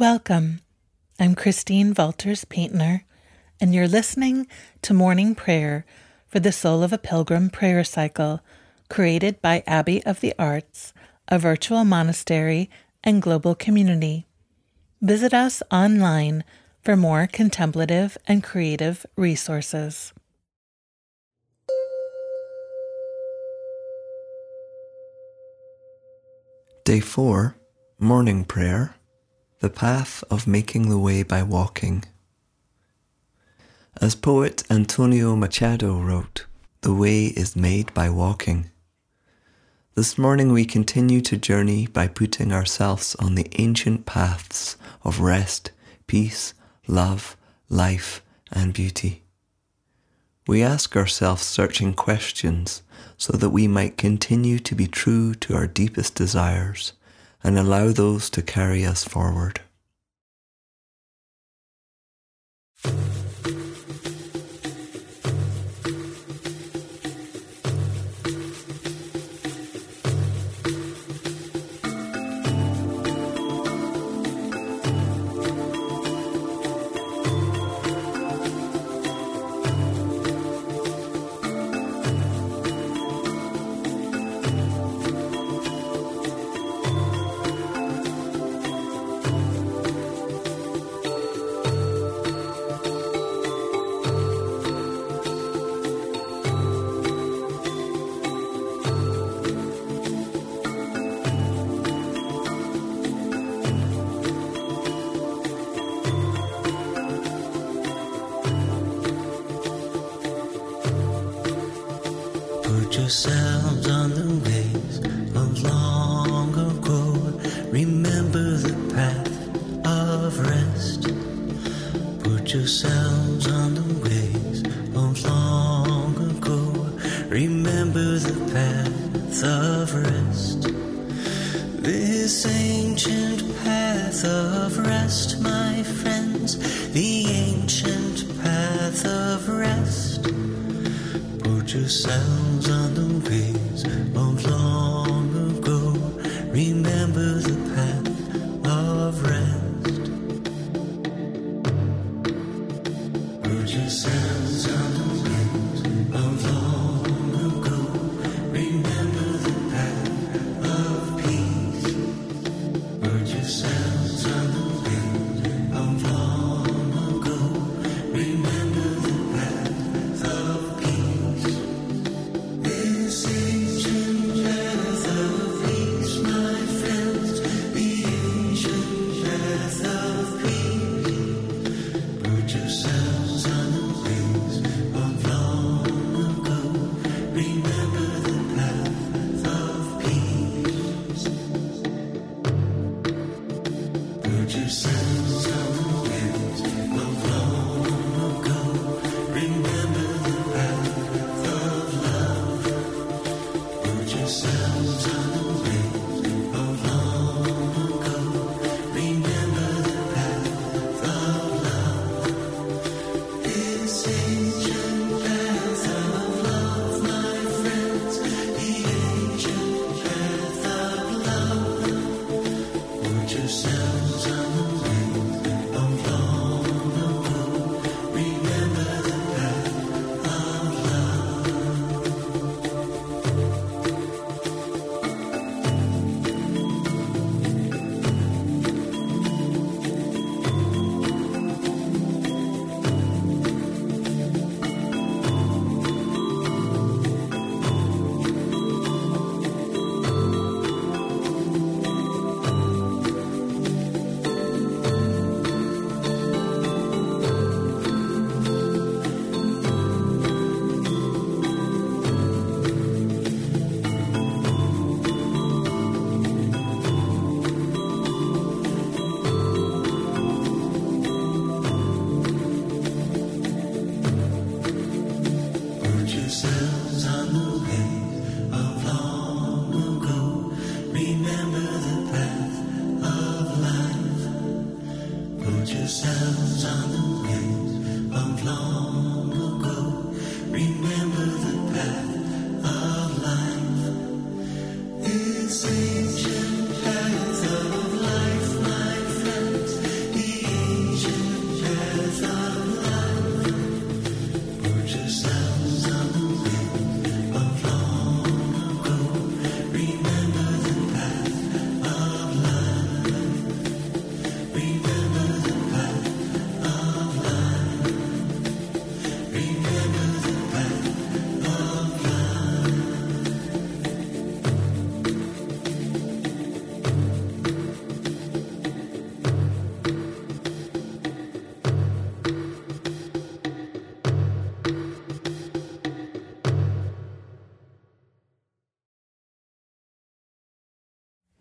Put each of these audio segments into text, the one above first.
Welcome. I'm Christine Valters Paintner, and you're listening to Morning Prayer for the Soul of a Pilgrim prayer cycle created by Abbey of the Arts, a virtual monastery and global community. Visit us online for more contemplative and creative resources. Day 4 Morning Prayer the path of making the way by walking. As poet Antonio Machado wrote, the way is made by walking. This morning we continue to journey by putting ourselves on the ancient paths of rest, peace, love, life, and beauty. We ask ourselves searching questions so that we might continue to be true to our deepest desires and allow those to carry us forward. Put yourselves on the ways of long ago. Remember the path of rest. Put yourselves on the ways of long ago. Remember the path of rest. This ancient path of rest, my friends. The ancient path of rest. Put yourselves on the ways of long ago. Remember the path of rest. Yourselves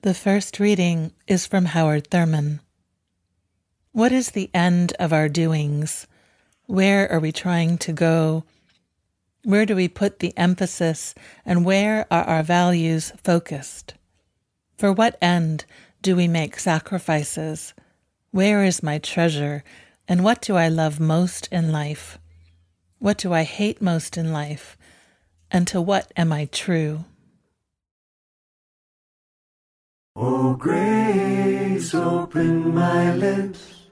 The first reading is from Howard Thurman. What is the end of our doings? Where are we trying to go? Where do we put the emphasis and where are our values focused? For what end do we make sacrifices? Where is my treasure and what do I love most in life? What do I hate most in life? And to what am I true? O grace, open my lips,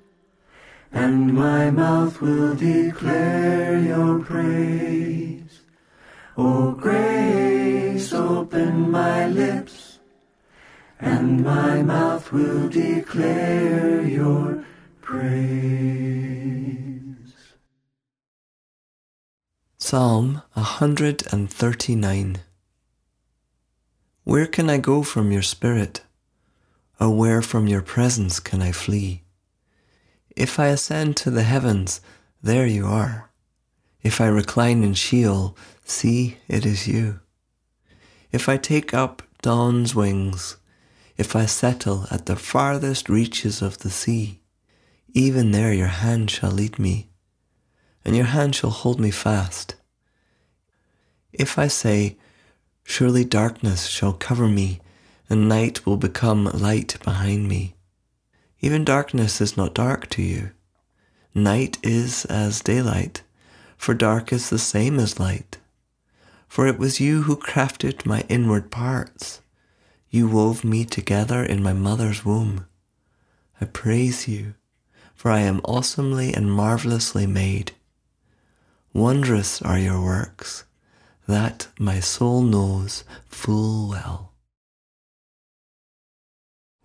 and my mouth will declare your praise. O grace, open my lips, and my mouth will declare your praise. Psalm 139 Where can I go from your spirit? Or where from your presence can I flee? If I ascend to the heavens, there you are. If I recline in Sheol, see, it is you. If I take up dawn's wings, if I settle at the farthest reaches of the sea, even there your hand shall lead me, and your hand shall hold me fast. If I say, Surely darkness shall cover me, and night will become light behind me. Even darkness is not dark to you. Night is as daylight, for dark is the same as light. For it was you who crafted my inward parts. You wove me together in my mother's womb. I praise you, for I am awesomely and marvelously made. Wondrous are your works, that my soul knows full well.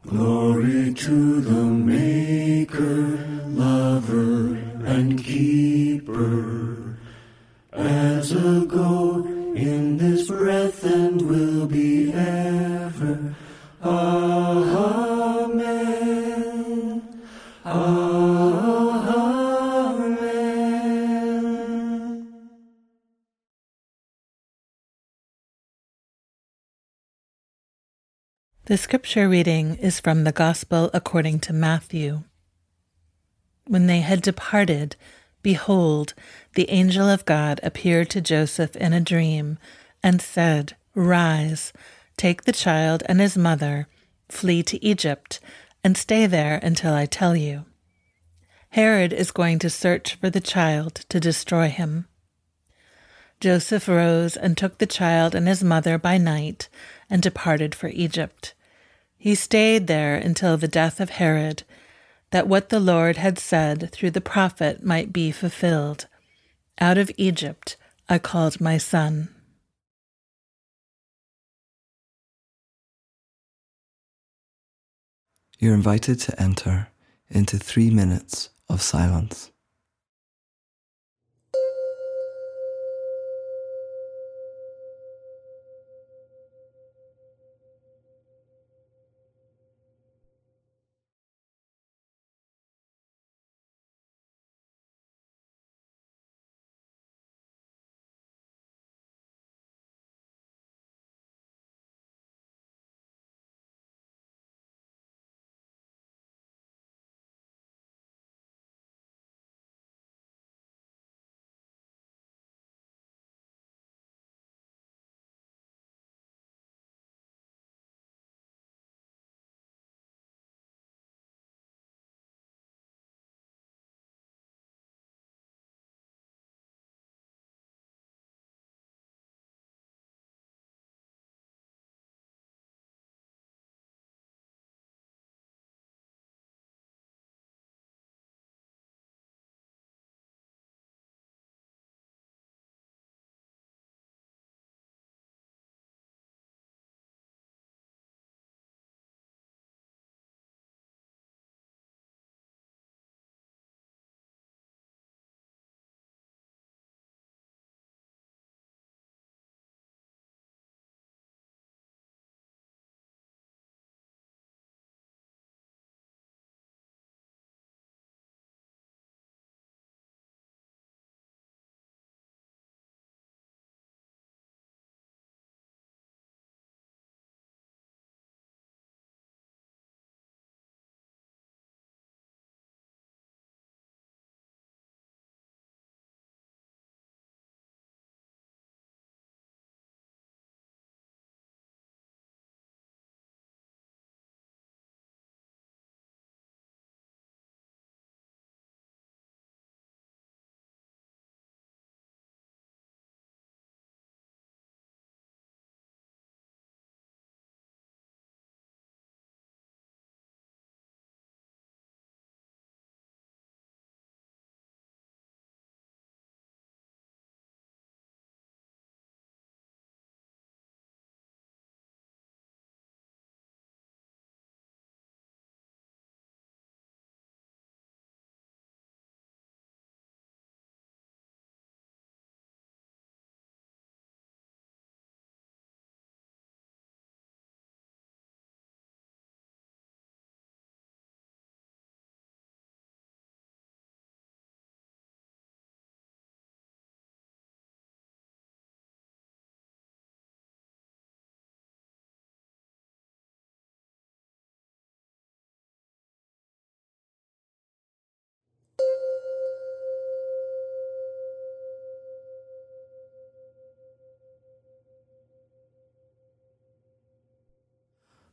Glory to the Maker, Lover, and Keeper, as a go in this breath and will be ever. The scripture reading is from the Gospel according to Matthew. When they had departed, behold, the angel of God appeared to Joseph in a dream and said, Rise, take the child and his mother, flee to Egypt, and stay there until I tell you. Herod is going to search for the child to destroy him. Joseph rose and took the child and his mother by night and departed for Egypt. He stayed there until the death of Herod, that what the Lord had said through the prophet might be fulfilled. Out of Egypt I called my son. You're invited to enter into three minutes of silence.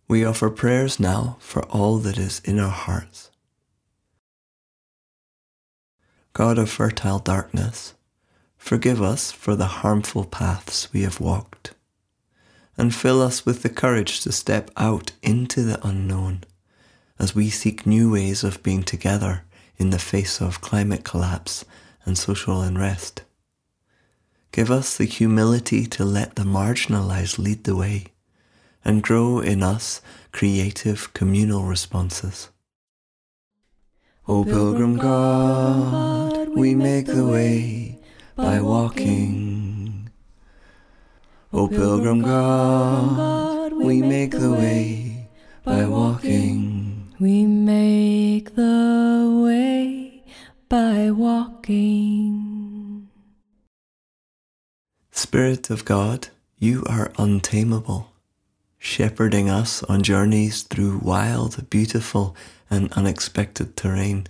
We offer prayers now for all that is in our hearts. God of fertile darkness, forgive us for the harmful paths we have walked, and fill us with the courage to step out into the unknown as we seek new ways of being together in the face of climate collapse and social unrest. Give us the humility to let the marginalized lead the way and grow in us creative communal responses. O Pilgrim God, we make the way by walking. O Pilgrim God, we make the way by walking. We make the way by walking. Spirit of God, you are untamable, shepherding us on journeys through wild, beautiful, and unexpected terrain.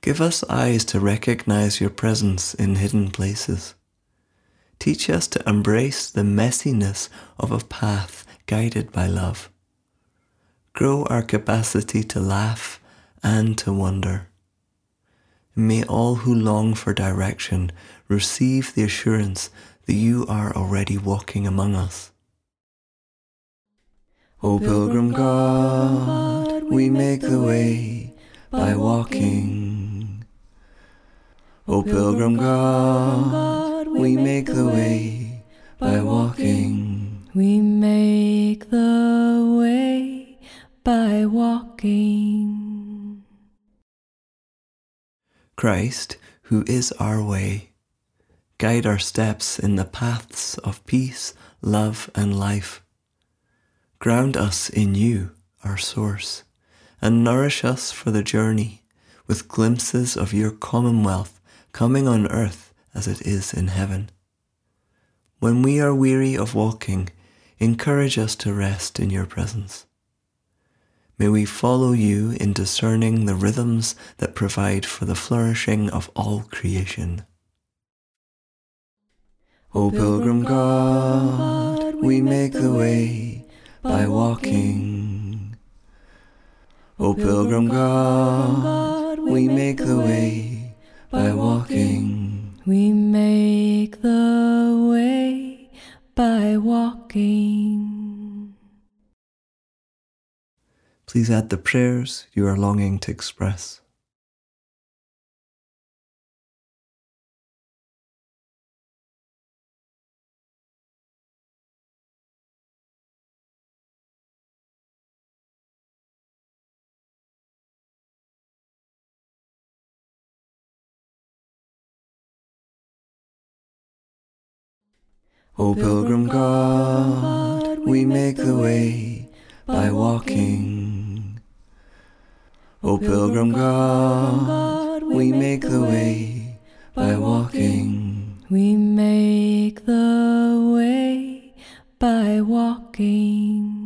Give us eyes to recognize your presence in hidden places. Teach us to embrace the messiness of a path guided by love. Grow our capacity to laugh and to wonder. May all who long for direction receive the assurance that you are already walking among us. O Pilgrim God, we make the way by walking. O Pilgrim God, we make the way by walking. We make the way by walking. Christ, who is our way, guide our steps in the paths of peace, love, and life. Ground us in you, our source, and nourish us for the journey with glimpses of your commonwealth coming on earth as it is in heaven. When we are weary of walking, encourage us to rest in your presence. May we follow you in discerning the rhythms that provide for the flourishing of all creation. O Pilgrim God, we make the way by walking. O Pilgrim God, we make the way by walking. We make the way by walking. Please add the prayers you are longing to express. O Pilgrim God, we make the way by walking. O Pilgrim God, we make the way by walking. We make the way by walking.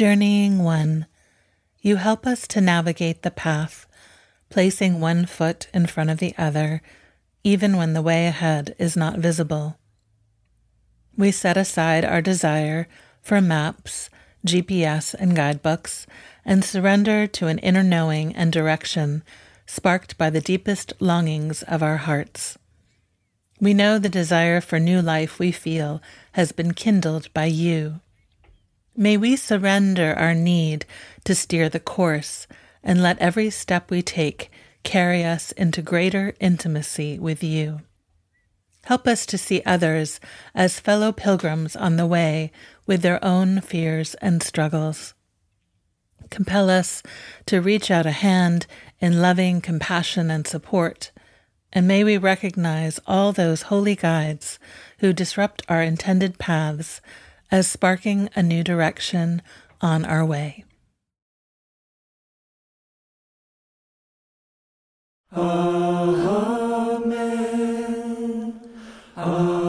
Journeying One, you help us to navigate the path, placing one foot in front of the other, even when the way ahead is not visible. We set aside our desire for maps, GPS, and guidebooks and surrender to an inner knowing and direction sparked by the deepest longings of our hearts. We know the desire for new life we feel has been kindled by you. May we surrender our need to steer the course and let every step we take carry us into greater intimacy with you. Help us to see others as fellow pilgrims on the way with their own fears and struggles. Compel us to reach out a hand in loving compassion and support, and may we recognize all those holy guides who disrupt our intended paths as sparking a new direction on our way. Amen. Amen.